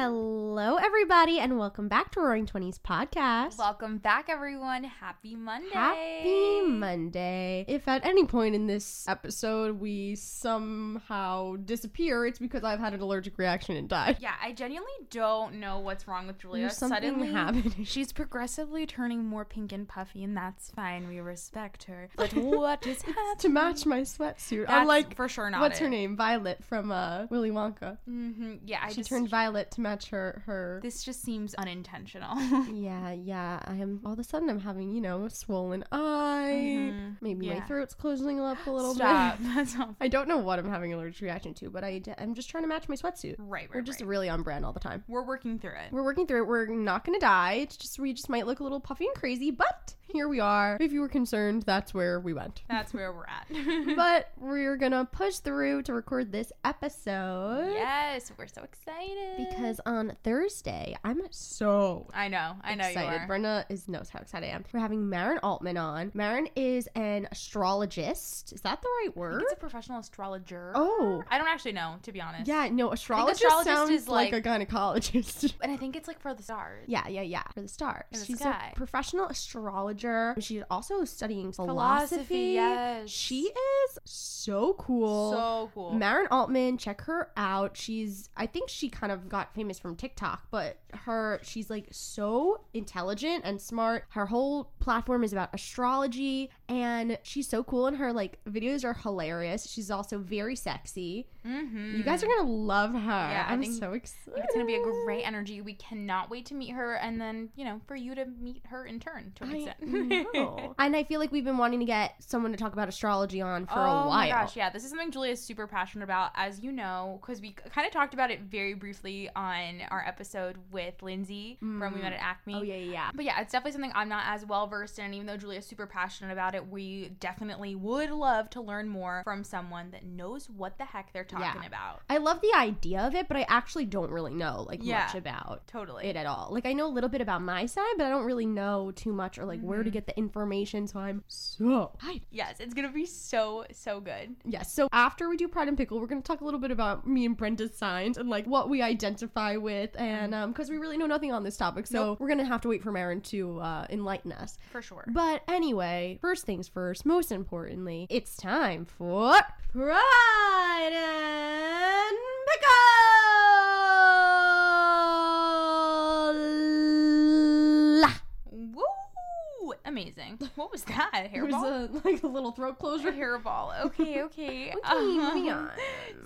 Hello, everybody, and welcome back to Roaring Twenties podcast. Welcome back, everyone. Happy Monday. Happy Monday. If at any point in this episode we somehow disappear, it's because I've had an allergic reaction and died. Yeah, I genuinely don't know what's wrong with Julia. There's something Suddenly, happening. she's progressively turning more pink and puffy, and that's fine. We respect her. But what is happening? to match my sweatsuit. That's I'm like, for sure not. what's her name? Violet from uh, Willy Wonka. Mm-hmm. Yeah, I she just, turned violet to match her her. This just seems unintentional. yeah, yeah. I am. All of a sudden, I'm having you know a swollen eye. Mhm. Maybe my throat's closing up a little Stop. bit. That's not I don't know what I'm having an allergic reaction to, but I, am just trying to match my sweatsuit. right. Right. We're just right. really on brand all the time. We're working through it. We're working through it. We're not gonna die. It's just we just might look a little puffy and crazy, but here we are. If you were concerned, that's where we went. That's where we're at. but we're gonna push through to record this episode. yes, we're so excited Because on Thursday, I'm so I know. I know excited. you are. Brenda is knows how excited I am. We're having Maren Altman on. Maren is an astrologist. Is that the right word? it's a professional astrologer. Oh. I don't actually know, to be honest. Yeah, no, astrologist, astrologist sounds is like, like- a gynecologist. And I think it's like for the stars. Yeah, yeah, yeah. For the stars. The She's sky. a professional astrologer. She's also studying philosophy. Philosophy, yes. She is so cool. So cool. Maren Altman, check her out. She's I think she kind of got famous from TikTok, but her she's like so intelligent and smart. Her whole platform is about astrology and she's so cool and her like videos are hilarious. She's also very sexy. mm-hmm. You guys are going to love her. Yeah, I'm so excited. it's gonna be a great energy. We cannot wait to meet her, and then you know, for you to meet her in turn to an I extent. know. and I feel like we've been wanting to get someone to talk about astrology on for oh a while. my gosh, yeah, this is something Julia is super passionate about, as you know, because we kind of talked about it very briefly on our episode with Lindsey from We Met at Acme. Oh yeah, yeah, yeah. But yeah, it's definitely something I'm not as well versed in. Even though Julia's super passionate about it, we definitely would love to learn more from someone that knows what the heck they're talking Yeah. about. I love the idea of it, but I actually don't really know like Yeah. much about Totally. it at all. Like I know a little bit about my side, but I don't really know too much or like where Mm-hmm. to get the information. So I'm so hyped. Yes, it's gonna be so so good. Yes. So after we do Pride and Pickle, we're gonna talk a little bit about me and Brenda's signs and like what we identify with, and um, because we really know nothing on this topic, so Mm-hmm. Nope. we're gonna have to wait for Maren to uh, enlighten us. For sure. But anyway, first things first, most importantly, it's time for Pride and Pickle! Amazing. What was that? It Hairball? was a, like a little throat closure. hairball. Okay, okay. Okay, moving on.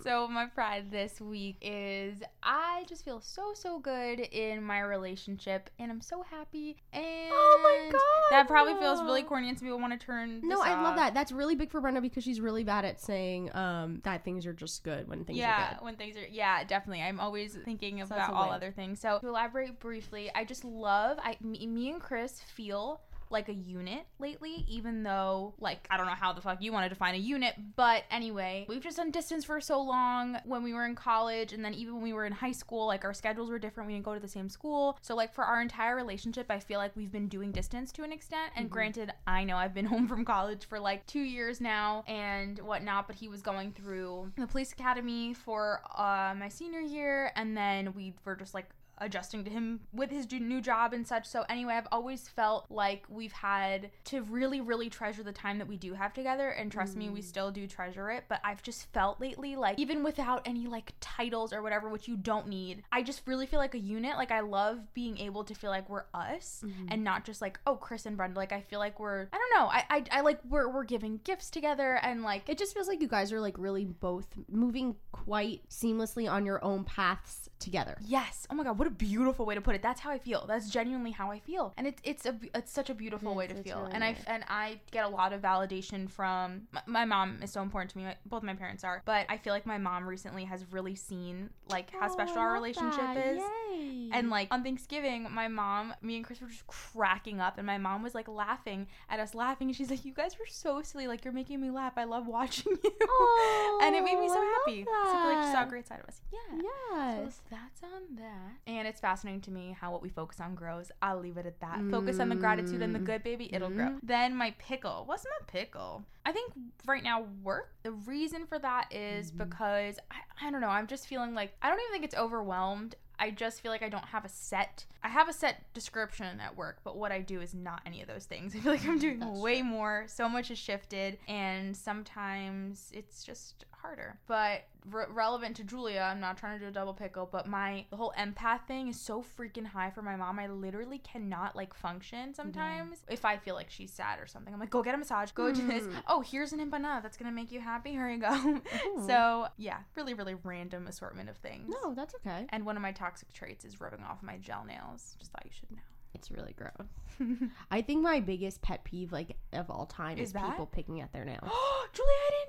So my pride this week is I just feel so so good in my relationship, and I'm so happy. And Oh my god! that probably feels really corny, and some people want to turn. No, I love that. That's really big for Brenda because she's really bad at saying um, that things are just good when things yeah, are good. when things are yeah, definitely. I'm always thinking So about all win. other things. So to elaborate briefly, I just love I me, me and Chris feel like a unit lately, even though like I don't know how the fuck you want to define a unit, but anyway, we've just done distance for so long when we were in college, and then even when we were in high school, like our schedules were different. We didn't go to the same school, so like for our entire relationship, I feel like we've been doing distance to an extent. And granted, I know I've been home from college for like two years now and whatnot, but he was going through the police academy for uh, my senior year, and then we were just like adjusting to him with his new job and such. So anyway, I've always felt like we've had to really really treasure the time that we do have together and trust me, we mm. still do treasure it, but I've just felt lately like even without any like titles or whatever which you don't need, I just really feel like a unit. Like I love being able to feel like we're us mm-hmm. and not just like oh Chris and Brenda. Like I feel like we're I don't know. I I, I like we're we're giving gifts together and like It just feels like you guys are like really both moving quite seamlessly on your own paths together. Yes. Oh my god, what a beautiful way to put it. That's how I feel. That's genuinely how I feel, and it's it's a it's such a beautiful way to feel. really and I and I get a lot of validation from my, my mom is so important to me. My, both my parents are, but I feel like my mom recently has really seen like how special our relationship is. And like on Thanksgiving, my mom, me and Chris were just cracking up, and my mom was like laughing at us laughing. And she's like, "You guys were so silly. Like you're making me laugh. I love watching you." and it made me Oh, so I happy. So I feel like she saw a great side of us. Yeah. yes. So that's on that. And it's fascinating to me how what we focus on grows. I'll leave it at that. Focus on the gratitude and the Mm. good, baby. It'll grow. Then my pickle. What's my pickle? I think right now work. The reason for that is Mm-hmm. because I, I don't know. I'm just feeling like I don't even think it's overwhelmed. I just feel like I don't have a set. I have a set description at work, but what I do is not any of those things. I feel like I'm doing That's way more. So much has shifted, and sometimes it's just harder. But re- relevant to Julia, I'm not trying to do a double pickle, but my the whole empath thing is so freaking high for my mom. I literally cannot like function sometimes if I feel like she's sad or something. I'm like, go get a massage, go do this. Mm. Oh, here's an empanada that's gonna make you happy. Here you go. Ooh. so yeah, really, really random assortment of things. no, that's okay. And one of my toxic traits is rubbing off my gel nails. Just thought you should know. It's really gross. I think my biggest pet peeve, like of all time, Is is, people picking at their nails. Julia, I didn't.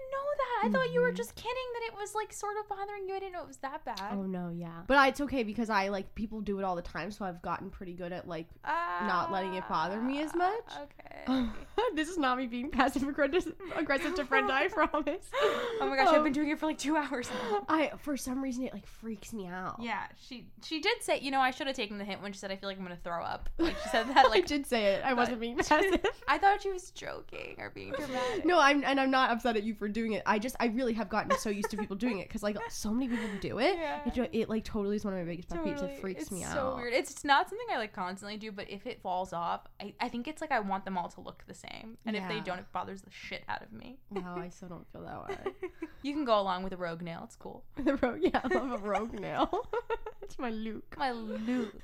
I thought you were Mhm. just kidding that it was like sort of bothering you. I didn't know it was that bad. Oh no, yeah, but I, it's okay because I like people do it all the time, so I've gotten pretty good at like. not letting it bother me as much. Ah, Okay. this is not me being passive aggressive, aggressive to Brenda. I promise. oh my gosh, I've Um, been doing it for like two hours now. I for some reason it like freaks me out. Yeah, she she did say, you know, I should have taken the hint when she said I feel like I'm gonna throw up. Like she said that Like I did say it. I wasn't being passive. I thought she was joking or being dramatic. No, I'm and I'm not upset at you for doing it. I just I really have gotten so used to people doing it because like so many people do it. Yeah. It, it like totally is one of my biggest pet peeves. It freaks it's me so out. So weird. It's not something I like constantly do, but if it falls off, I, I think it's like I want them all to look the same. And if they don't, it bothers the shit out of me. Wow, I still don't feel that way. you can go along with a rogue nail. It's cool. the rogue, yeah, I love a rogue nail. it's my Luke. My Luke.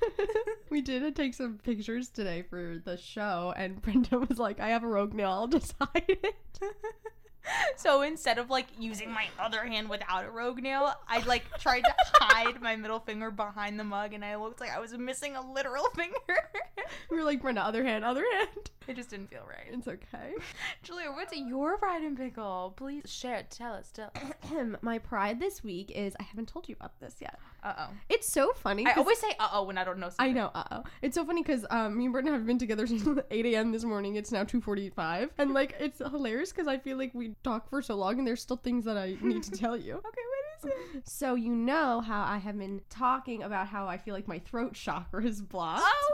we did uh, take some pictures today for the show, and Brenda was like, "I have a rogue nail. I'll just hide it." so instead of like using my other hand without a rogue nail, I like tried to hide my middle finger behind the mug, and I looked like I was missing a literal finger. We were like, "Brenda, other hand, other hand." it just didn't feel right. It's okay. Julia, what's your pride and pickle? Please share it. Tell us. Tell. my pride this week is I haven't told you about this yet. Uh oh. It's so funny. I always say uh oh when I don't know. Something. I know. Uh oh. It's so funny because um, me and Brendan have been together since 8 a.m. this morning. It's now 2:45, and like it's hilarious because I feel like we talk for so long, and there's still things that I need to tell you. Okay, what is it? So you know how I have been talking about how I feel like my throat chakra is blocked. Oh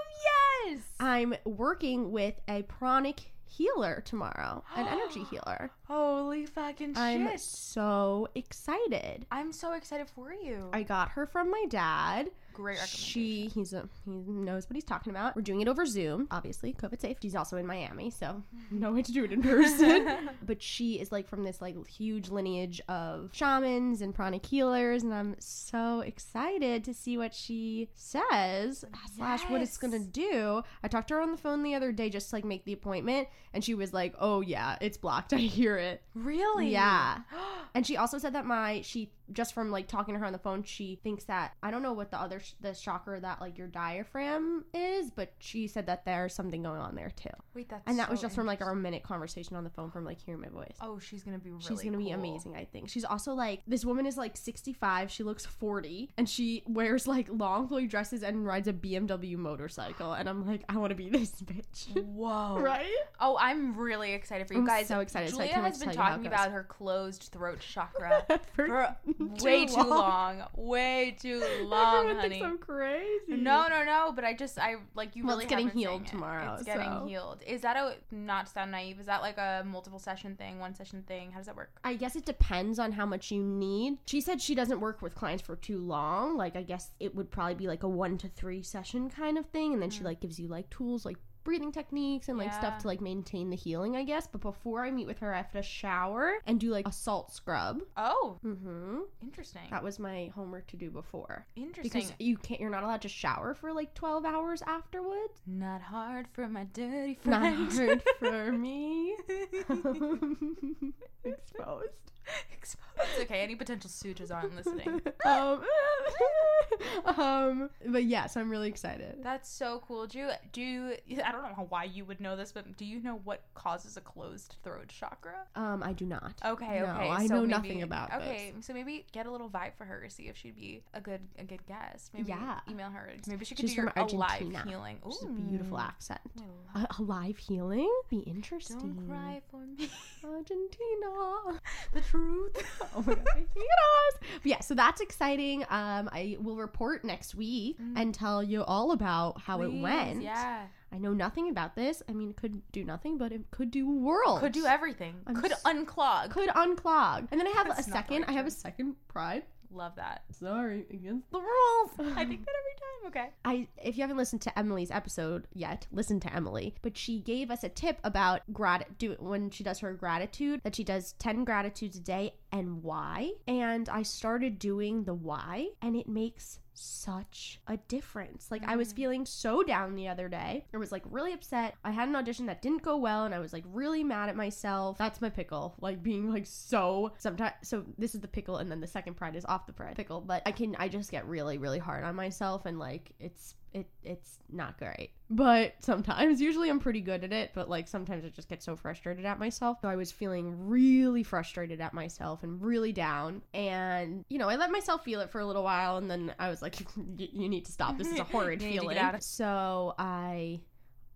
yes. I'm working with a pranic healer tomorrow, an energy healer. Holy fucking shit. I'm so excited. I'm so excited for you. I got her from my dad. Great recommendation. She he's a he knows what he's talking about. We're doing it over Zoom, obviously, COVID safe. She's also in Miami, so no way to do it in person. but she is like from this like huge lineage of shamans and pranic healers, and I'm so excited to see what she says slash what it's gonna do. I talked to her on the phone the other day just to like make the appointment, and she was like, "Oh yeah, it's blocked. I hear it." really? Yeah. And she also said that my she just from like talking to her on the phone, she thinks that I don't know what the other sh- the chakra that like your diaphragm is, but she said that there's something going on there too. Wait, that's And that was just from like our minute conversation on the phone from like hearing my voice. Oh, she's gonna be really. She's gonna be amazing, I think. She's also like this woman is like 65. She looks 40, and she wears like long flowy dresses and rides a BMW motorcycle. And I'm like, I want to be this bitch, Whoa. right? Oh, I'm really excited for you I'm guys. so excited, so Julia can't has been tell you how talking about her closed throat chakra For for way too long. long. Way too long, Everyone honey. thinks I'm crazy. No, no, no. But I just, I like you. Well, really it's getting healed it. tomorrow, It's getting healed. Is that a not to sound naive? Is that like a multiple session thing, one session thing? How does that work? I guess it depends on how much you need. She said she doesn't work with clients for too long. Like I guess it would probably be like a 1 to 3 session kind of thing and then she mm. like gives you like tools like breathing techniques and like Yeah. stuff to like maintain the healing, I guess. But before I meet with her, I have to shower and do like a salt scrub. Oh, mm-hmm. interesting. That was my homework to do before. Interesting. Because you can't you're not allowed to shower for like 12 hours afterwards. Not hard for my dirty friend. Not hard for me. Exposed. It's okay. Any potential suitors aren't listening. um, um, but yeah, so I'm really excited. That's so cool. Do you, do you, I don't know why you would know this, but do you know what causes a closed throat chakra? Um, I do not. Okay, No, okay. I so know maybe- nothing about Okay, so maybe get a little vibe for her, to see if she'd be a good a good guest. Maybe Yeah. email her. Maybe she could She's do your from a live Argentina. healing. Which is a beautiful accent. A, a live healing? Be interesting. Don't cry for me. Argentina. the truth. oh my god, I hate us. But yeah, so that's exciting. Um, I will report next week and tell you all about how it went. Yeah. I know nothing about this. I mean, it could do nothing, but it could do worlds. Could do everything. I'm Could s- unclog. Could unclog. And then I have That's a second. I have a second pride. Love that. Sorry, against the rules. I think that every time. Okay. I if you haven't listened to Emily's episode yet, listen to Emily. But she gave us a tip about grat do when she does her gratitude that she does 10 gratitudes a day and why. And I started doing the why and it makes such a difference. Like I was mm. feeling so down the other day. I was like really upset. I had an audition that didn't go well and I was like really mad at myself. That's my pickle. Like being like so sometimes so this is the pickle and then the second pride is off the pride pickle. But I can I just get really, really hard on myself and like it's it it's not great. But sometimes usually I'm pretty good at it, but like sometimes I just get so frustrated at myself. So I was feeling really frustrated at myself and really down. And you know, I let myself feel it for a little while and then I was like you need to stop. This is a horrid You need to get feeling. So I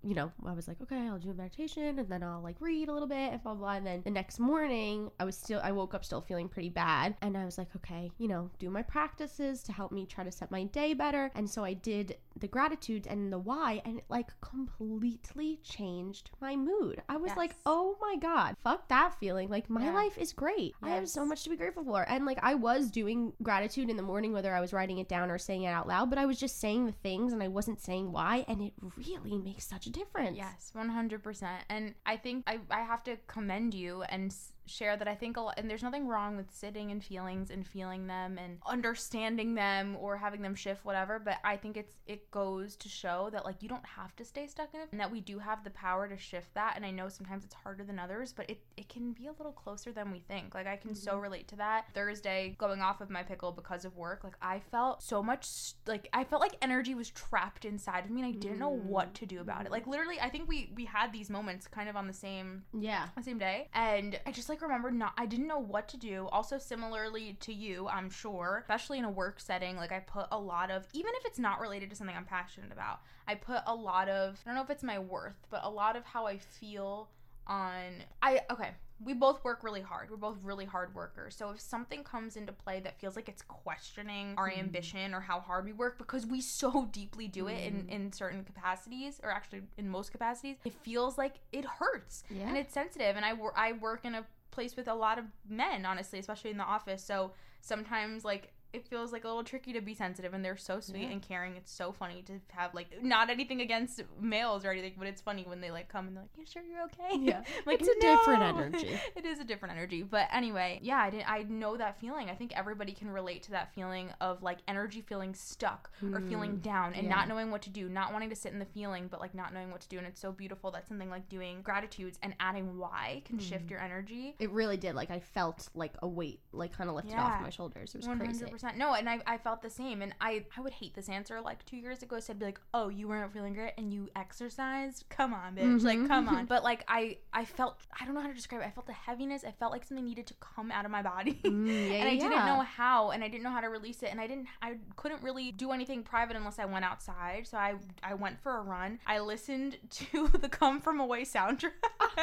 you know, I was like, okay, I'll do a meditation and then I'll like read a little bit and blah, blah. And then the next morning, I was still, I woke up still feeling pretty bad. And I was like, okay, you know, do my practices to help me try to set my day better. And so I did the gratitude and the why, and it like completely changed my mood. I was like, oh my God, fuck that feeling. Like, my Yeah. life is great. I have so much to be grateful for. And like, I was doing gratitude in the morning, whether I was writing it down or saying it out loud, but I was just saying the things and I wasn't saying why. And it really makes such a difference. Yes, one hundred percent. And I think I, I have to commend you and share that I think a lot, and there's nothing wrong with sitting in feelings and feeling them and understanding them or having them shift, whatever. But I think it's it goes to show that like you don't have to stay stuck in it, and that we do have the power to shift that. And I know sometimes it's harder than others, but it it can be a little closer than we think. Like I can so mm-hmm. relate to that. Thursday, going off of my pickle because of work, like I felt so much like I felt like energy was trapped inside of me, and I didn't know what mm. to do about it. Like literally, I think we we had these moments kind of on the same Yeah. the same day and i just like remember not i didn't know what to do also similarly to you i'm sure especially in a work setting like i put a lot of even if it's not related to something i'm passionate about i put a lot of i don't know if it's my worth but a lot of how i feel on i okay we both work really hard. We're both really hard workers. So if something comes into play that feels like it's questioning our mm-hmm. ambition or how hard we work because we so deeply do it in, mm-hmm. in certain capacities or actually in most capacities, it feels like it hurts Yeah. and it's sensitive. And I, I work in a place with a lot of men, honestly, especially in the office. So sometimes like it feels like a little tricky to be sensitive and they're so sweet Yeah. and caring. It's so funny to have like not anything against males or anything, but it's funny when they like come and they're like, "You sure you're okay?" Yeah. like It's a different energy. it is a different energy. But anyway, yeah, I didn't I know that feeling. I think everybody can relate to that feeling of like energy feeling stuck or feeling down and Mm, yeah. not knowing what to do, not wanting to sit in the feeling, but like not knowing what to do. And it's so beautiful that something like doing gratitudes and adding why can shift Mm. your energy. It really did. Like I felt like a weight, like kind of lifted Yeah. off my shoulders. It was One crazy. Percent. No, and I, I felt the same, and I I would hate this answer like two years ago. So I'd be like, oh, you weren't feeling great, and you exercised. Come on, bitch. Like, Mhm. come on. But like, I I felt I don't know how to describe it. I felt the heaviness. I felt like something needed to come out of my body. Mm, yeah, and I yeah, didn't know how, and I didn't know how to release it, and I didn't, I couldn't really do anything private unless I went outside. So I, I went for a run. I listened to the "Come From Away" soundtrack.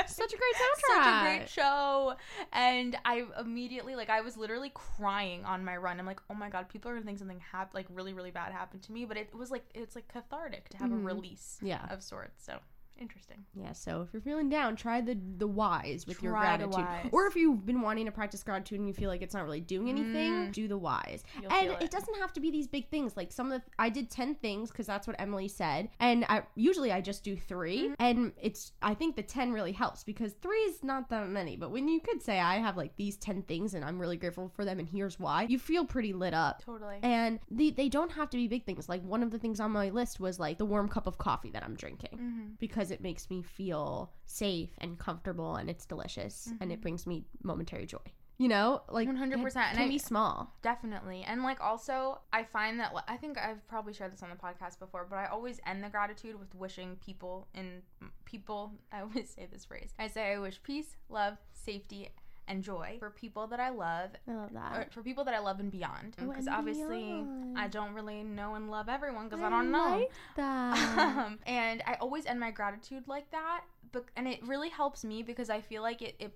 Such a great soundtrack. Such a great show. And I immediately, like, I was literally crying on my run. I'm like, oh my God, people are gonna think something hap- like really, really bad happened to me. But it was like, it's like cathartic to have Mhm. a release Yeah. of sorts. So interesting. Yeah, so if you're feeling down, try the the whys with your Try the gratitude. whys. Or if you've been wanting to practice gratitude and you feel like it's not really doing anything, Mm. do the whys. You'll and feel it. doesn't have to be these big things. Like some of the I did 10 things cuz that's what Emily said. And I usually I just do 3 Mm-hmm. and it's I think the 10 really helps because 3 is not that many, but when you could say I have like these 10 things and I'm really grateful for them and here's why, you feel pretty lit up. Totally. And they, they don't have to be big things. Like one of the things on my list was like the warm cup of coffee that I'm drinking hmm because it makes me feel safe and comfortable and it's delicious and Mm-hmm. it brings me momentary joy. You know, like 100%, it and can I- be small. Definitely. And like also, I find that I think I've probably shared this on the podcast before, but I always end the gratitude with wishing people in people, I always say this phrase. I say I wish peace, love, safety, and joy for people that I love I love that. for people that I love and beyond. Because obviously beyond. I don't really know and love everyone because I don't know. like that. um, and I always end my gratitude like that. But and it really helps me because I feel like it, it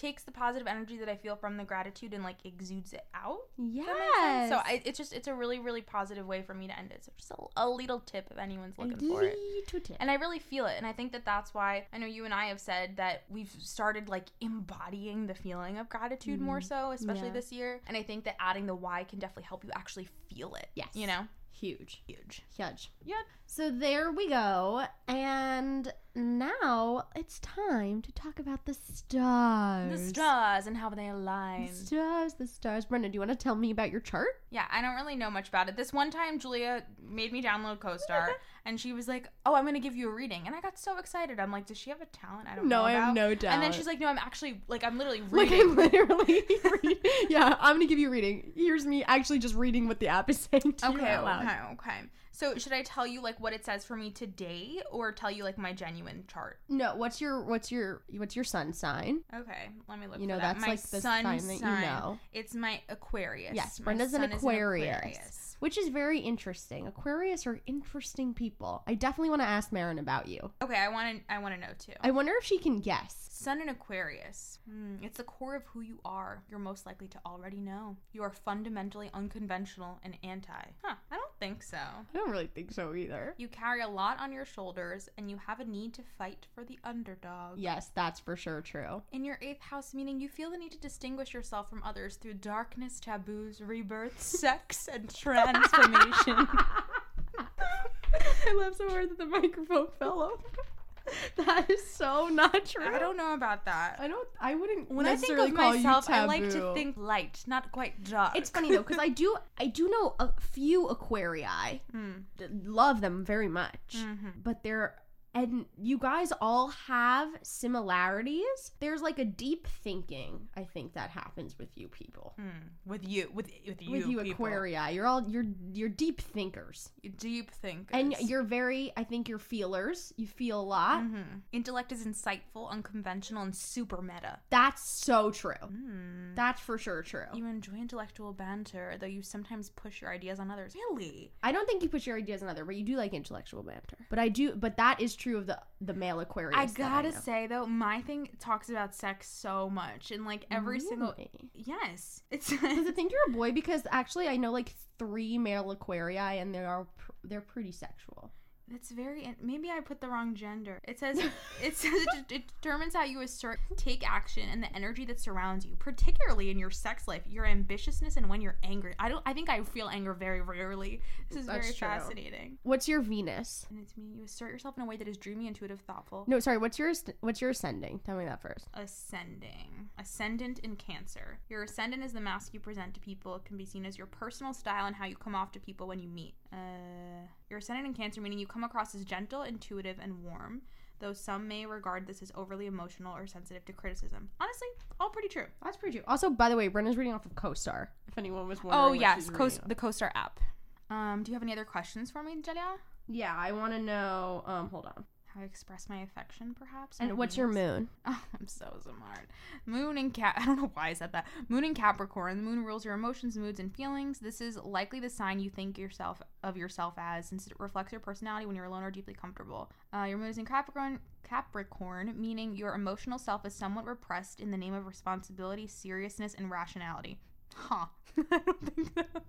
takes the positive energy that I feel from the gratitude and like exudes it out. yes. Does that make sense? So I, it's just it's a really really positive way for me to end it. So just a, a little tip if anyone's looking for it. Tip. And I really feel it. And I think that that's why I know you and I have said that we've started like embodying the feeling of gratitude more mm-hmm. so, especially Yeah. this year. And I think that adding the why can definitely help you actually feel it. Yes. You know? huge. Huge. Huge. Yep. So there we go. And now it's time to talk about the stars. The stars and how they align. The stars, the stars. Brenda, do you want to tell me about your chart? Yeah, I don't really know much about it. This one time, Julia made me download CoStar, and she was like, "Oh, I'm gonna give you a reading," and I got so excited. I'm like, "Does she have a talent? I don't No, know." No, I have no doubt. And then she's like, "No, I'm actually like I'm literally Like reading." I'm literally reading. Yeah, I'm gonna give you a reading. Here's me actually just reading what the app is saying to you okay, out loud. okay, okay. So should I tell you like what it says for me today, or tell you like my genuine chart? No, what's your what's your what's your sun sign? Okay, let me look. You know that. that's my like the sun sign that you know. It's my Aquarius. Yes, My Brenda's an sun is Aquarius. Which is very interesting. Aquarius are interesting people. I definitely want to ask Maren about you. Okay, I want to. I want to know too. I wonder if she can guess. Sun in Aquarius. Hmm, it's the core of who you are. You're most likely to already know. You are fundamentally unconventional and anti. Huh, I don't think so. I don't really think so either. You carry a lot on your shoulders and you have a need to fight for the underdog. Yes, that's for sure true. In your eighth house, meaning you feel the need to distinguish yourself from others through darkness, taboos, rebirth, sex, and transformation. I love so hard that the microphone fell off. that is so not true. I don't know about that. I don't. I wouldn't. When I think necessarily of call myself, you I like to think light, not quite dark. It's funny though, because I do. I do know a few Aquarii. D- Love them very much, Mhm. but they're and you guys all have similarities. There's like a deep thinking. I think that happens with you people. Hmm. With you, with with you, with you people. Aquarii, you're all you're you're deep thinkers, deep thinkers. and you're very. I think you're feelers. You feel a lot. Mhm. Intellect is insightful, unconventional, and super meta. That's so true. Mm. That's for sure true. You enjoy intellectual banter, though you sometimes push your ideas on others. Really? I don't think you push your ideas on other, but you do like intellectual banter. But I do. But that is true of the the male Aquarius. I gotta know. say though, my thing talks about sex so much, and like every single yes, it's Does it think you're a boy? Because actually, I know like three male Aquarii, and they are they're pretty sexual. It's very. Maybe I put the wrong gender. It says it says it, it determines how you assert, take action, and the energy that surrounds you, particularly in your sex life, your ambitiousness, and when you're angry. I don't. I think I feel anger very rarely. This is That's very true. fascinating. What's your Venus? And it's me. You assert yourself in a way that is dreamy, intuitive, thoughtful. No, sorry. What's your what's your ascending? Tell me that first. Ascending. Ascendant in Cancer. Your ascendant is the mask you present to people. It can be seen as your personal style and how you come off to people when you meet. Uh, your ascendant in Cancer, meaning you come across as gentle, intuitive, and warm, though some may regard this as overly emotional or sensitive to criticism. Honestly, all pretty true. That's pretty true. Also, by the way, Brenda's reading off of CoStar. If anyone was wondering. Oh, what yes, she's Co- reading off. the CoStar app. Um, do you have any other questions for me, Julia? Yeah, I want to know. Um, hold on. How I express my affection, perhaps? And what's your moon? Oh, I'm so smart. Moon and Cap. I don't know why I said that. Moon and Capricorn. The moon rules your emotions, moods, and feelings. This is likely the sign you think yourself of yourself as, since it reflects your personality when you're alone or deeply comfortable. Uh, your moon is in Capricorn. Capricorn, meaning your emotional self is somewhat repressed in the name of responsibility, seriousness, and rationality. Huh. I don't think so.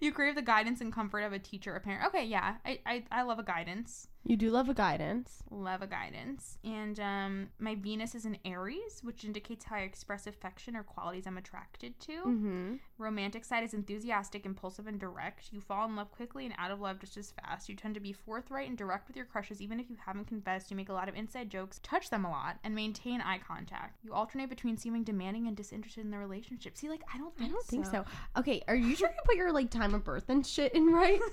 You crave the guidance and comfort of a teacher or parent. Okay, yeah. I, I, I love a guidance. You do love a guidance. Love a guidance. And um, my Venus is in Aries, which indicates how I express affection or qualities I'm attracted to. Mm-hmm. Romantic side is enthusiastic, impulsive, and direct. You fall in love quickly and out of love just as fast. You tend to be forthright and direct with your crushes, even if you haven't confessed. You make a lot of inside jokes, touch them a lot, and maintain eye contact. You alternate between seeming demanding and disinterested in the relationship. See, like, I don't I don't think so. Okay, are you sure you put your like time of birth and shit in right?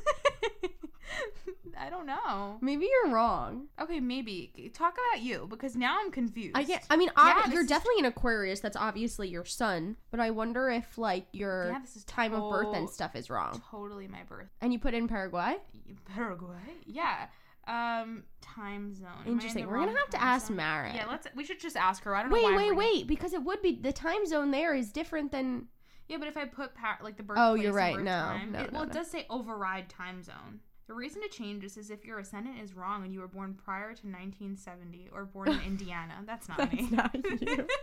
I don't know. Maybe you're wrong. Okay, maybe talk about you because now I'm confused. I get. I mean, Yeah, you're is- definitely an Aquarius. That's obviously your sun. But I wonder if like your Yeah, this is time of birth and stuff is wrong. totally my birth. And you put in Paraguay. Paraguay. Yeah. Um, time zone. Am I in Interesting. We're gonna have to ask zone? Maren. Yeah, let's. We should just ask her. I don't know. Wait, why I'm wait, bringing- wait. Because it would be the time zone there is different than. Yeah, but if I put par- like the birth. Oh, you're right. No, time, no, it, no, well, it does say override time zone. The reason to change this is if your ascendant is wrong and you were born prior to 1970 or born in Indiana. That's not me. That's not you.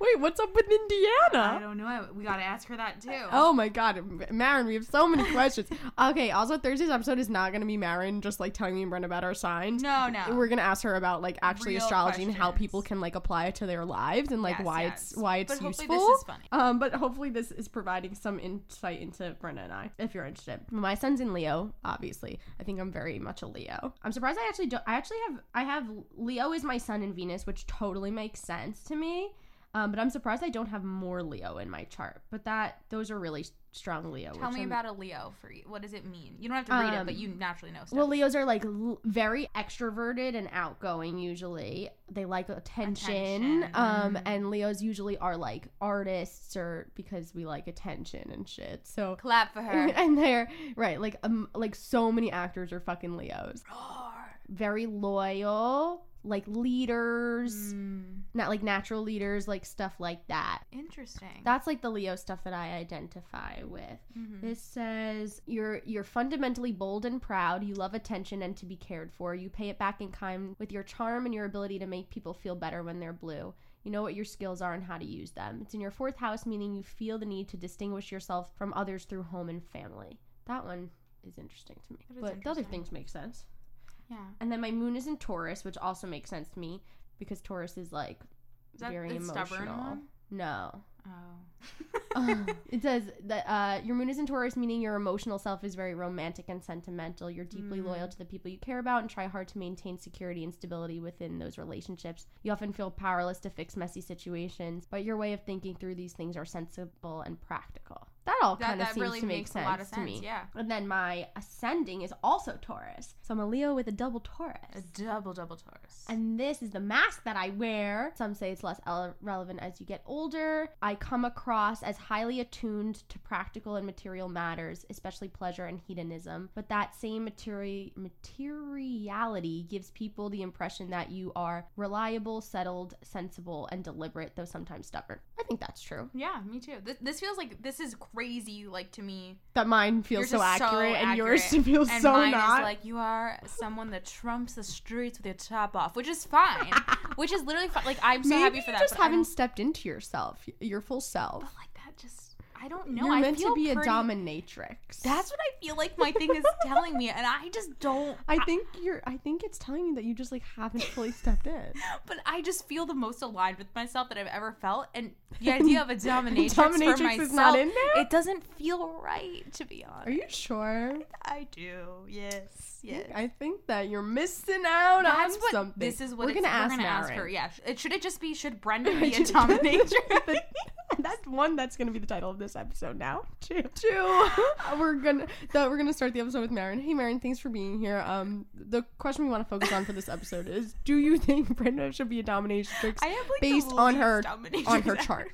Wait, what's up with Indiana? I don't know. We gotta ask her that too. Oh my god, Maren, we have so many questions. Okay, also Thursday's episode is not gonna be Maren just like telling me and Brent about our signs. no, no. We're gonna ask her about like actually Real astrology and how people can like apply it to their lives and like Yes, why yes. it's why it's But hopefully useful. this is funny. Um, but hopefully this is providing some insight into Brenda and I, if you're interested. My son's in Leo, obviously. I think I'm very much a Leo. I'm surprised I actually don't. I actually have. I have Leo is my sun in Venus, which totally makes sense to me. Um, but I'm surprised I don't have more Leo in my chart. But that those are really strong Leo. Tell me I'm- about a Leo for you. What does it mean? You don't have to read it, but Um, you naturally know stuff. Well, Leos are like l- very extroverted and outgoing. Usually, they like attention. Attention, Um, mm. and Leos usually are like artists, or because we like attention and shit. So, Clap for her. and they're right, like um, like so many actors are fucking Leos. Roar. Very loyal, like leaders, Mm, not like natural leaders, like stuff like that. interesting. That's like the Leo stuff that I identify with. Mhm. This says you're you're fundamentally bold and proud. You love attention and to be cared for. You pay it back in kind with your charm and your ability to make people feel better when they're blue. You know what your skills are and how to use them. It's in your fourth house, meaning you feel the need to distinguish yourself from others through home and family. That one is interesting to me. But the other things make sense. Yeah. And then my moon is in Taurus, which also makes sense to me because Taurus is like Is that very emotional. stubborn one? No. Oh. it says that uh, your moon is in Taurus, meaning your emotional self is very romantic and sentimental. You're deeply Mm. loyal to the people you care about and try hard to maintain security and stability within those relationships. You often feel powerless to fix messy situations, but your way of thinking through these things are sensible and practical. That all kind of seems really to make sense, a lot of to me. Yeah. And then my ascending is also Taurus. So I'm a Leo with a double Taurus. A double double Taurus. And this is the mask that I wear. Some say it's less ele- relevant as you get older. I come across as highly attuned to practical and material matters, especially pleasure and hedonism. But that same materi- materiality gives people the impression that you are reliable, settled, sensible, and deliberate, though sometimes stubborn. I think that's true. yeah, me too. This, this feels like this is crazy. Like to me, That mine feels so is so accurate, and yours accurate. feels and so mine not. is like you are someone that trumps the streets with your top off, which is fine. which is literally fine. Like I'm so Maybe happy for you that. just haven't stepped into yourself, your full self. But like that just I don't know. You're I meant feel to be pretty- a dominatrix. That's what I feel like my thing is telling me, and I just don't. I think you're. I think it's telling you that you just like haven't fully stepped in. But I just feel the most aligned with myself that I've ever felt, and the idea of a dominatrix, for myself, is not in there? it doesn't feel right. To be honest, Are you sure? I do. Yes. Yes. I think that you're missing out That's on what something. this is. What we're gonna ask we're gonna ask her. Yeah. It, should it just be? Should Brendan be a dominatrix? that's one. That's gonna be the title of this episode now. Two. Two. we're gonna. That we're gonna start the episode with Maren. Hey, Maren, thanks for being here. Um, the question we want to focus on for this episode is: Do you think Brenda should be a dominatrix I have like based on her on her chart?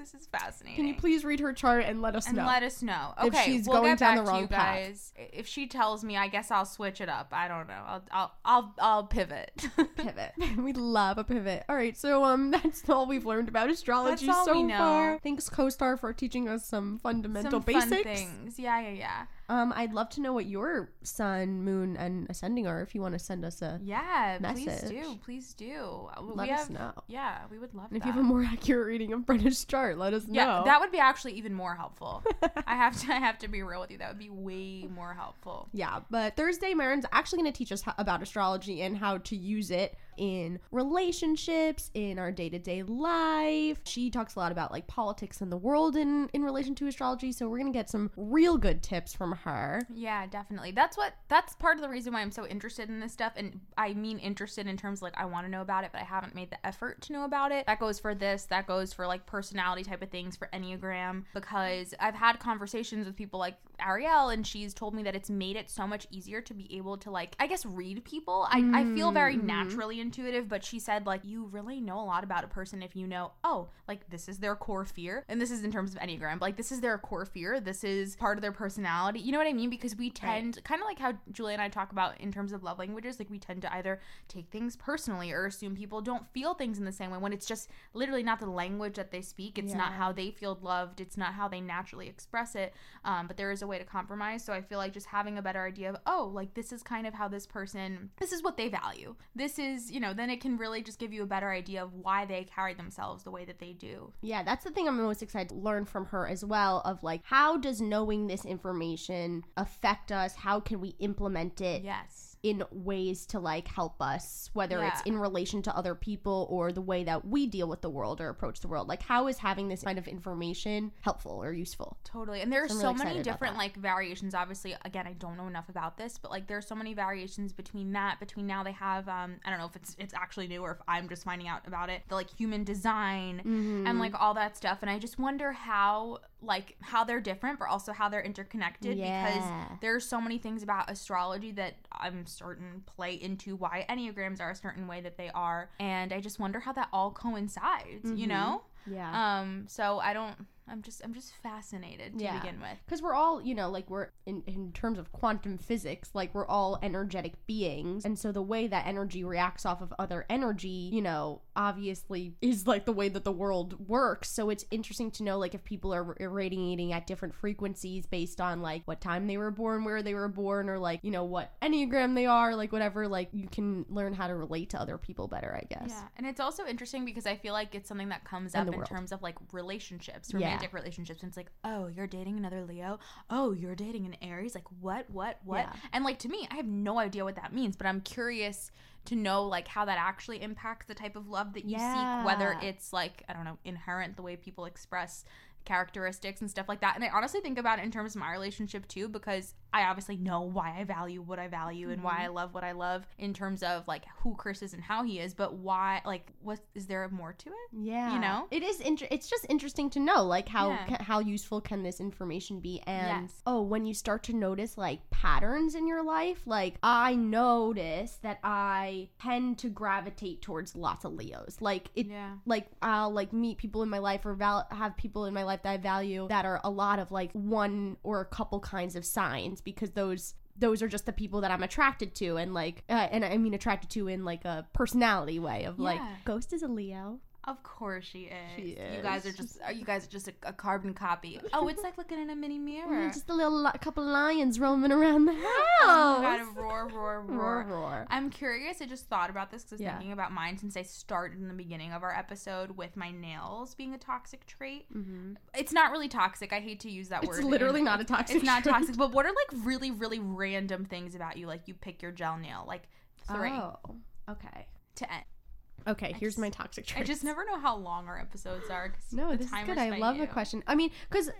This is fascinating. Can you please read her chart and let us know? and know? let us know. if Okay, she's we'll going get down back the to wrong you path. guys. If she tells me, I guess I'll switch it up. I don't know. I'll I'll I'll, I'll pivot. pivot. we love a pivot. All right, so um, that's all we've learned about astrology so we know. far. Thanks, CoStar, for teaching us some fundamental Some basics. fun things. Yeah, yeah, yeah. Um, I'd love to know what your sun, moon, and ascending are. If you want to send us a, Yeah, please Message. do. Please do. Uh, let we us have, know. Yeah, we would love And if you have a more accurate reading of Brenda's chart, let us yeah, know. Yeah, that would be actually even more helpful. I have to I have to be real with you. That would be way more helpful. Yeah, but Thursday, Maren's actually going to teach us about astrology and how to use it in relationships, in our day to day life. She talks a lot about like politics and the world in in relation to astrology. So we're going to get some real good tips from her. Yeah, definitely. That's what that's part of the reason why I'm so interested in this stuff and I mean interested in terms of, like I want to know about it, but I haven't made the effort to know about it. That goes for this, that goes for like personality type of things for Enneagram because I've had conversations with people like Ariel, and she's told me that it's made it so much easier to be able to like, I guess, read people. I, I feel very Mhm. Intuitive, but she said like you really know a lot about a person if you know, oh, like this is their core fear, and this is in terms of Enneagram, but, like this is their core fear. This is part of their personality. You know what I mean? Because we tend kind of like how Julie and I talk about in terms of love languages, like we tend to either take things personally or assume people don't feel things in the same way when it's just literally not the language that they speak. It's not how they feel loved. It's not how they naturally express it. Um, but there is a way to compromise. So I feel like just having a better idea of, oh, like this is kind of how this person, this is what they value. This is, you know, then it can really just give you a better idea of why they carry themselves the way that they do. Yeah, that's the thing I'm most excited to learn from her as well of like how does knowing this information affect us? How can we implement it Yes. In ways to like help us whether it's in relation to other people or the way that we deal with the world or approach the world. Like how is having this kind of information helpful or useful? Totally. And there are So so really many different like variations. Obviously, again, I don't know enough about this, but like there's so many variations between that. Between now they have um I don't know if it's it's actually new or if I'm just finding out about it. The like human design Mm-hmm. and like all that stuff. And I just wonder how like how they're different but also how they're interconnected Yeah. because there's so many things about astrology that I'm certain play into why Enneagrams are a certain way that they are. And I just wonder how that all coincides, you Mhm. know? Yeah. Um, so I don't. I'm just. I'm just fascinated to Yeah. begin with. because we're all you know like we're in, in terms of quantum physics like we're all energetic beings and so the way that energy reacts off of other energy you know obviously is like the way that the world works so it's interesting to know like if people are radiating at different frequencies based on like what time they were born where they were born or like you know what enneagram they are like whatever like you can learn how to relate to other people better i guess Yeah, and it's also interesting because I feel like it's something that comes up the in terms of like relationships, Yeah. romantic relationships. And it's like, oh, you're dating another Leo. Oh, you're dating an Aries. Like, what, what, what? Yeah. And like to me, I have no idea what that means, but I'm curious to know like how that actually impacts the type of love that you seek, whether it's like I don't know, inherent the way people express characteristics and stuff like that. And I honestly think about it in terms of my relationship too, because I obviously know why I value what I value and why I mm-hmm. love what I love in terms of like who Chris is and how he is, but why like what is there more to it? Yeah, You know? it is. Inter- it's just interesting to know, like how Yeah. ca- how useful can this information be, and Yes. oh, when you start to notice like patterns in your life, like I notice that I tend to gravitate towards lots of Leos. Like it, Yeah. like I'll like meet people in my life or val- have people in my life that I value that are a lot of like one or a couple kinds of signs because those those are just the people that I'm attracted to and like uh, and I mean attracted to in like a personality way of like Ghost is a Leo. Of course she is. She You guys are just are you guys are just a, a carbon copy. Oh, it's like looking in a mini mirror. Mm, Just a little li- couple lions roaming around the house. Oh my god, roar, roar, roar. roar, roar. I'm curious. I just thought about this because I was Yeah. thinking about mine since I started in the beginning of our episode with my nails being a toxic trait. Mhm. It's not really toxic. I hate to use that It's word. It's literally not a toxic It's not toxic. But what are like really, really random things about you? Like you pick your gel nail, like three Oh, okay. to end. Okay, here's just- my toxic trait. I just never know how long our episodes are. No, the this is good. I love you. the question. I mean, because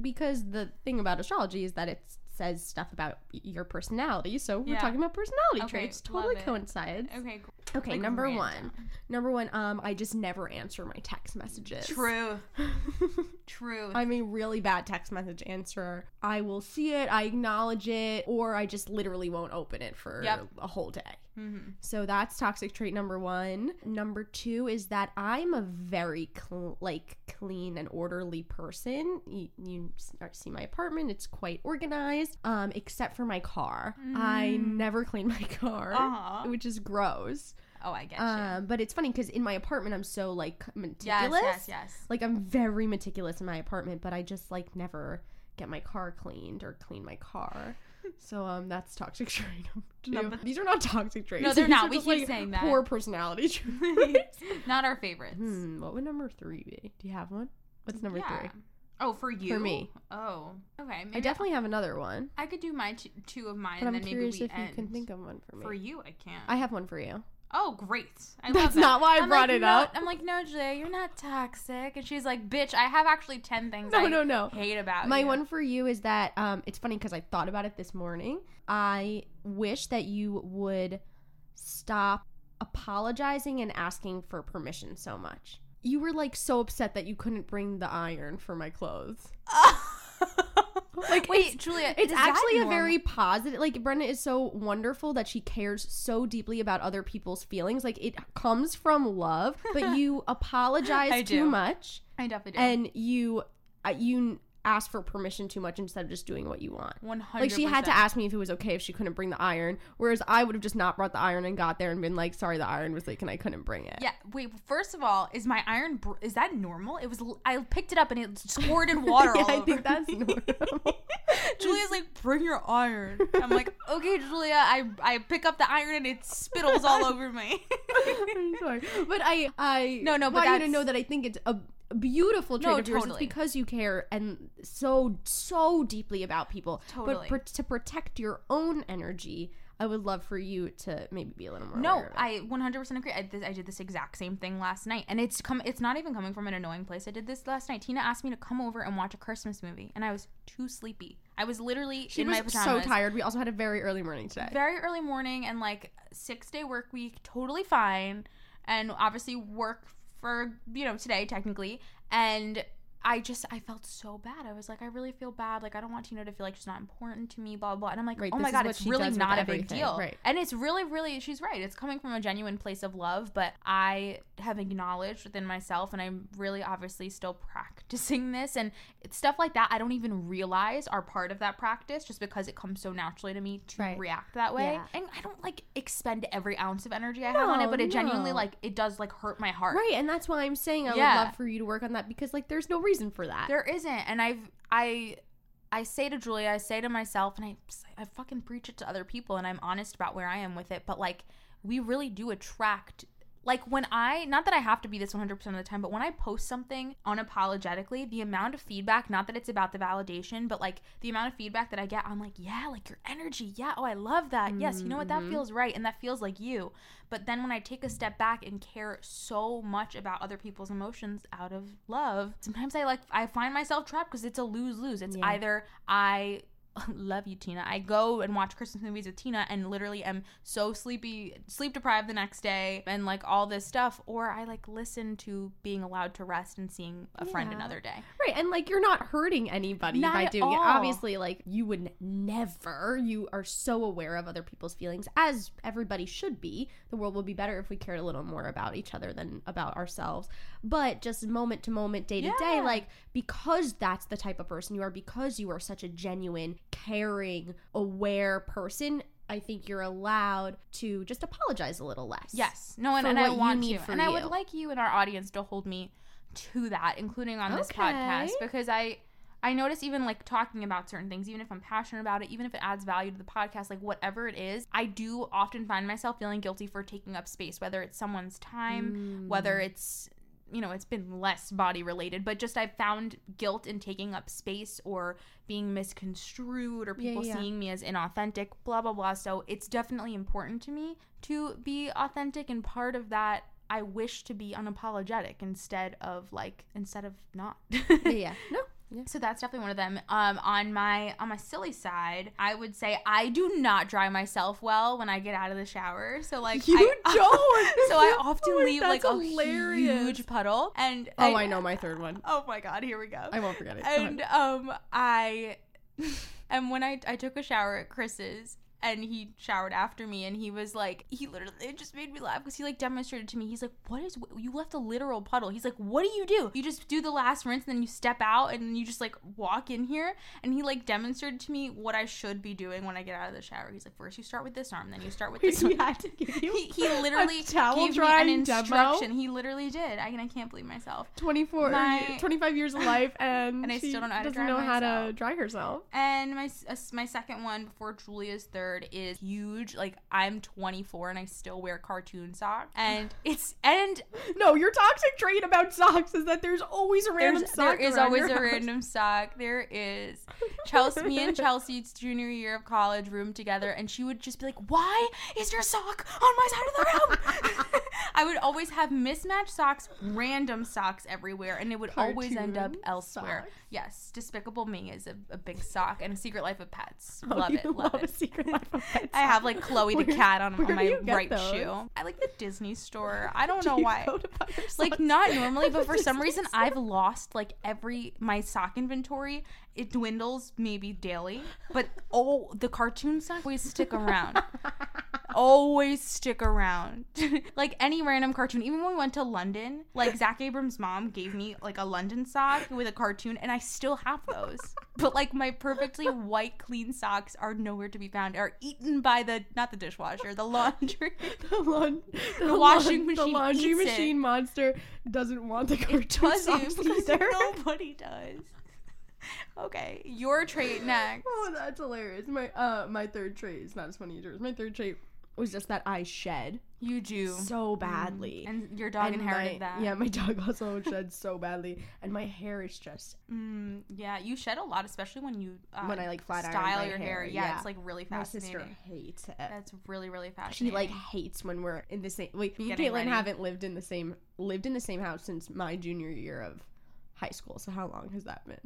because the thing about astrology is that it says stuff about your personality. So we're talking about personality Okay, traits. Totally coincides. Okay, cool. Okay, Like, number random. one. Number one. Um, I just never answer my text messages. True. True. I'm a really bad text message answerer. I will see it, I acknowledge it, or I just literally won't open it for Yep. a whole day. Mhm. So that's toxic trait number one. Number two is that I'm a very cl- like clean and orderly person. You, you see my apartment; it's quite organized, um, except for my car. I never clean my car, Aw. which is gross. Oh, I get you. Um, but it's funny because in my apartment, I'm so like meticulous. Yes, yes, yes. Like I'm very meticulous in my apartment, but I just like never get my car cleaned or clean my car. So um, that's toxic trait number two. These are not toxic traits. No, they're These not. are We just, keep like, saying that. Poor personality traits. Not our favorites. hmm, what would number three be? Do you have one? What's number Yeah. three? Oh, for you? For me. Oh, okay. Maybe I definitely have another one, I could do my t- two of mine, but and I'm then curious maybe we if you can think of one for me. For you, I can't. I have one for you. Oh, great. I That's love that. not why I I'm brought like, it no, up. I'm like, no, Jay, you're not toxic. And she's like, bitch, I have actually ten things No, I no, no. hate about My you. one for you is that um, it's funny because I thought about it this morning. I wish that you would stop apologizing and asking for permission so much. You were like so upset that you couldn't bring the iron for my clothes. like Wait, it's- Julia, it's actually a very positive like brenda is so wonderful that she cares so deeply about other people's feelings. Like it comes from love but you apologize too much I definitely do. and you uh, you ask for permission too much instead of just doing what you want one hundred. like she had to ask me if it was okay if she couldn't bring the iron whereas i would have just not brought the iron and got there and been like sorry the iron was like and i couldn't bring it Yeah. Wait. First of all, is my iron? Br- is that normal? It was. I picked it up and it squirted water yeah, all i think that's normal Julia's like, bring your iron. I'm like, okay, Julia. I I pick up the iron and it spittles all over me. I'm sorry, but I I No, no, but want you to that's- know that I think it's a beautiful trait No, of yours. totally. It's because you care and so so deeply about people. Totally. But pr- to protect your own energy, I would love for you to maybe be a little more. No, aware of it. I 100% agree. I, this, I did this exact same thing last night, and it's come. It's not even coming from an annoying place. I did this last night. Tina asked me to come over and watch a Christmas movie, and I was too sleepy. I was literally she in was my pajamas. so tired. We also had a very early morning today. Very early morning and like six day work week, totally fine, and obviously work for you know today technically, and. I just I felt so bad. I was like, I really feel bad. Like I don't want Tina to feel like she's not important to me, blah blah. blah. And I'm like, Right, oh my god, it's really not a big deal. right. And it's really, really, she's right. It's coming from a genuine place of love, but I have acknowledged within myself, and I'm really obviously still practicing this. And stuff like that I don't even realize are part of that practice just because it comes so naturally to me to Right. react that way. Yeah. And I don't like expend every ounce of energy I have on it, No, but it genuinely, like, it does like hurt my heart. Right, and that's why I'm saying I Yeah. would love for you to work on that because like there's no reason for that. There isn't, and I've I I say to Julia, I say to myself, and I I fucking preach it to other people, and I'm honest about where I am with it. But like, we really do attract. Like when I, not that I have to be this 100% of the time, but when I post something unapologetically, the amount of feedback, not that it's about the validation, but like the amount of feedback that I get, I'm like, yeah, like your energy. Yeah. Oh, I love that. Yes. You know what? That mm-hmm. feels right. And that feels like you. But then when I take a step back and care so much about other people's emotions out of love, sometimes I like I find myself trapped because it's a lose lose. It's Yeah. either I love you Tina. I go and watch Christmas movies with Tina and literally am so sleepy, sleep deprived the next day and like all this stuff or I like listen to being allowed to rest and seeing a friend another day. Right, and like you're not hurting anybody Not by doing it. Obviously, like you would never. You are so aware of other people's feelings, as everybody should be. The world would be better if we cared a little more about each other than about ourselves. But just moment to moment, day to day, like because that's the type of person you are, because you are such a genuine, caring, aware person. I think you're allowed to just apologize a little less. Yes. No, and, and I want for and I would like you and our audience to hold me to that, including on this Okay. podcast, because I I notice even like talking about certain things, even if I'm passionate about it, even if it adds value to the podcast, like whatever it is, I do often find myself feeling guilty for taking up space, whether it's someone's time, whether Mm. it's you know, it's been less body related, but just I've found guilt in taking up space or being misconstrued or Yeah, people yeah. seeing me as inauthentic, blah, blah, blah. So it's definitely important to me to be authentic. And part of that, I wish to be unapologetic instead of like, instead of not. yeah, yeah. No, yeah. So that's definitely one of them. Um, on my on my silly side, I would say I do not dry myself well when I get out of the shower. So like You I, don't? So I often Oh, leave like that's a hilarious. huge puddle. And Oh, I know my third one. Oh my god, here we go. I won't forget it. And um, I and when I I took a shower at Chris's. And he showered after me, and he was like, he literally, it just made me laugh because he like demonstrated to me. He's like, "What is? You left a literal puddle." He's like, "What do you do? You just do the last rinse, and then you step out, and you just like walk in here." And he like demonstrated to me what I should be doing when I get out of the shower. He's like, first you start with this arm, then you start with this he one." to you He, he literally gave me an drying demo? instruction. He literally did. I, I can't believe myself. 24 My- 25 years of life and, And I still don't know how to doesn't dry know how to dry herself. And my uh, my second one before Julia's third is huge. Like I'm 24 and I still wear cartoon socks, and it's and No, your toxic trait about socks is that there's always a random sock. there is always a house. random sock. There is Chelsea. Me and Chelsea's junior year of college room together, and she would just be like, "Why is your sock on my side of the room?" I would always have mismatched socks, random socks everywhere, and it would always end up elsewhere. socks. Yes, Despicable Me is a, a big sock, and a Secret Life of Pets. Oh, love it, love love it. a secret life I have like Chloe the Where- cat on, on my right those? shoe. I like the Disney store. I don't Do know why. go to buy like not normally, but for some reason store? I've lost like every my sock inventory. It dwindles maybe daily, but oh, the cartoon socks always stick around. always stick around. like any random cartoon, even when we went to London, like Zach Abrams' mom gave me like a London sock with a cartoon, and I still have those. but like my perfectly white, clean socks are nowhere to be found. Are eaten by the not the dishwasher, the laundry. the, laun- the, washing laun- the machine laundry eats it. machine monster doesn't want the cartoon socks either. nobody does. Okay, your trait next. Oh, that's hilarious. My uh, my third trait is not as funny as yours. My third trait was just that I shed You do so badly. and your dog And inherited my- that. Yeah, my dog also sheds so badly, and my hair is just Mm, yeah, you shed a lot, especially when you uh, when I like flat iron style your hair. hair, Yeah, yeah. it's like really my fascinating. sister hates it. That's really really fast. She like hates when we're in the same. Like me and Caitlin ready. haven't lived in the same lived in the same house since my junior year of high school. So how long has that been?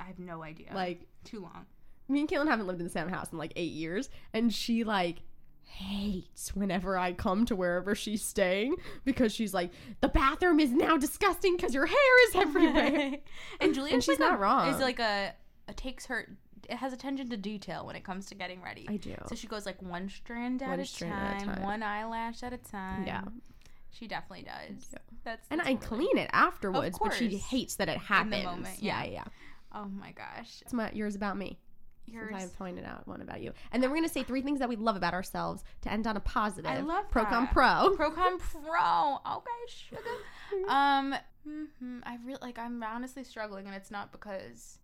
I have no idea. Like too long. me and Caitlin haven't lived in the same house in like eight years, and she like hates whenever I come to wherever she's staying because she's like, the bathroom is now disgusting because your hair is everywhere. and Julia, And she's like not a, wrong. Is like a, it takes her. It has attention to detail when it comes to getting ready. I do. So she goes like one strand at, One a, strand at a time, time. one eyelash at a time. Yeah. she definitely does. do. That's and I really- clean it afterwards, but she hates that it happens. moment, yeah, yeah. yeah. Oh my gosh, It's my yours about me. Yours. Since I've pointed out one about you. And then we're gonna say three things that we love about ourselves to end on a positive. I love Procom. Pro. Procom Pro. Okay, sugar. Um, mhm, I really like. I'm honestly struggling, and it's not because.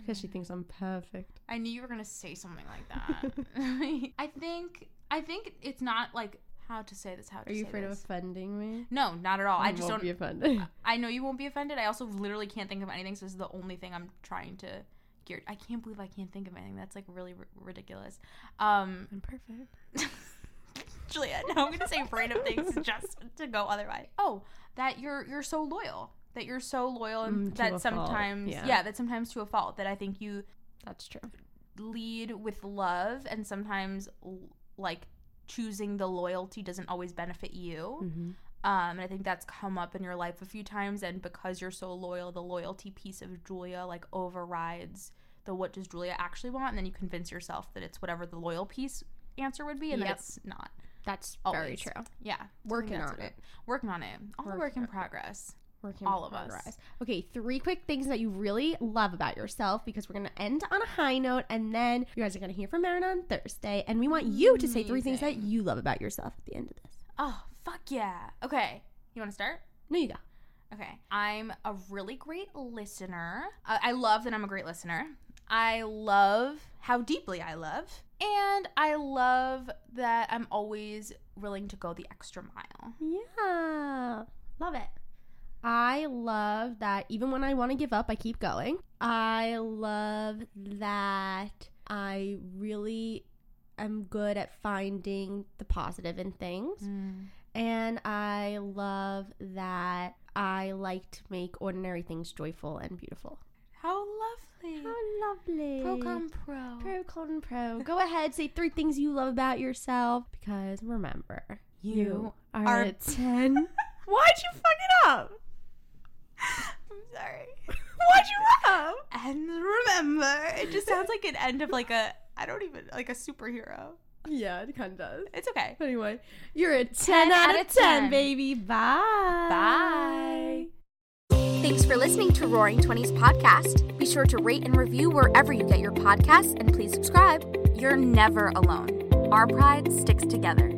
Because she thinks I'm perfect. I knew you were gonna say something like that. I think. I think it's not like how to say this. How to Are you afraid of offending me? No, not at all. I just won't don't. be offended. I know you won't be offended. I also literally can't think of anything. So this is the only thing I'm trying to I can't believe I can't think of anything. That's like really r- ridiculous. Um, I'm perfect. Julia, no, I'm gonna say random things just to go otherwise. Oh, that you're you're so loyal. That you're so loyal and Mm, that sometimes yeah. yeah. that sometimes to a fault. That I think you That's true. lead with love and sometimes like choosing the loyalty doesn't always benefit you. Mm-hmm. Um, and I think that's come up in your life a few times. And because you're so loyal, the loyalty piece of Julia like overrides the what does Julia actually want, and then you convince yourself that it's whatever the loyal piece answer would be, and Yep. then it's not. That's very true. Yeah, so I think Working on it. Working on it. All Working work in on progress. All of us. Okay, three quick things that you really love about yourself because we're gonna end on a high note, and then you guys are gonna hear from Maren on Thursday, and we want you to say three things that you love about yourself at the end of this. Oh fuck yeah. Okay, you want to start? No, you go. Okay. I'm a really great listener. Uh, I love that I'm a great listener. I love how deeply I love. And I love that I'm always willing to go the extra mile. Yeah. Love it. I love that even when I want to give up, I keep going. I love that I really am good at finding the positive in things. Mm. And I love that I like to make ordinary things joyful and beautiful. How lovely. How lovely. Procom Pro. Procon Pro. Go ahead, say three things you love about yourself because remember, you, are, are- a 10. Why'd you fuck it up? I'm sorry. Why'd you laugh? And remember, it just sounds like an end of like a, I don't even, like a superhero. Yeah, it kind of does. It's okay. Anyway, you're a 10, out, of 10, baby. Bye. Bye. Thanks for listening to Roaring Twenties podcast. Be sure to rate and review wherever you get your podcasts, and please subscribe. You're never alone. Our pride sticks together.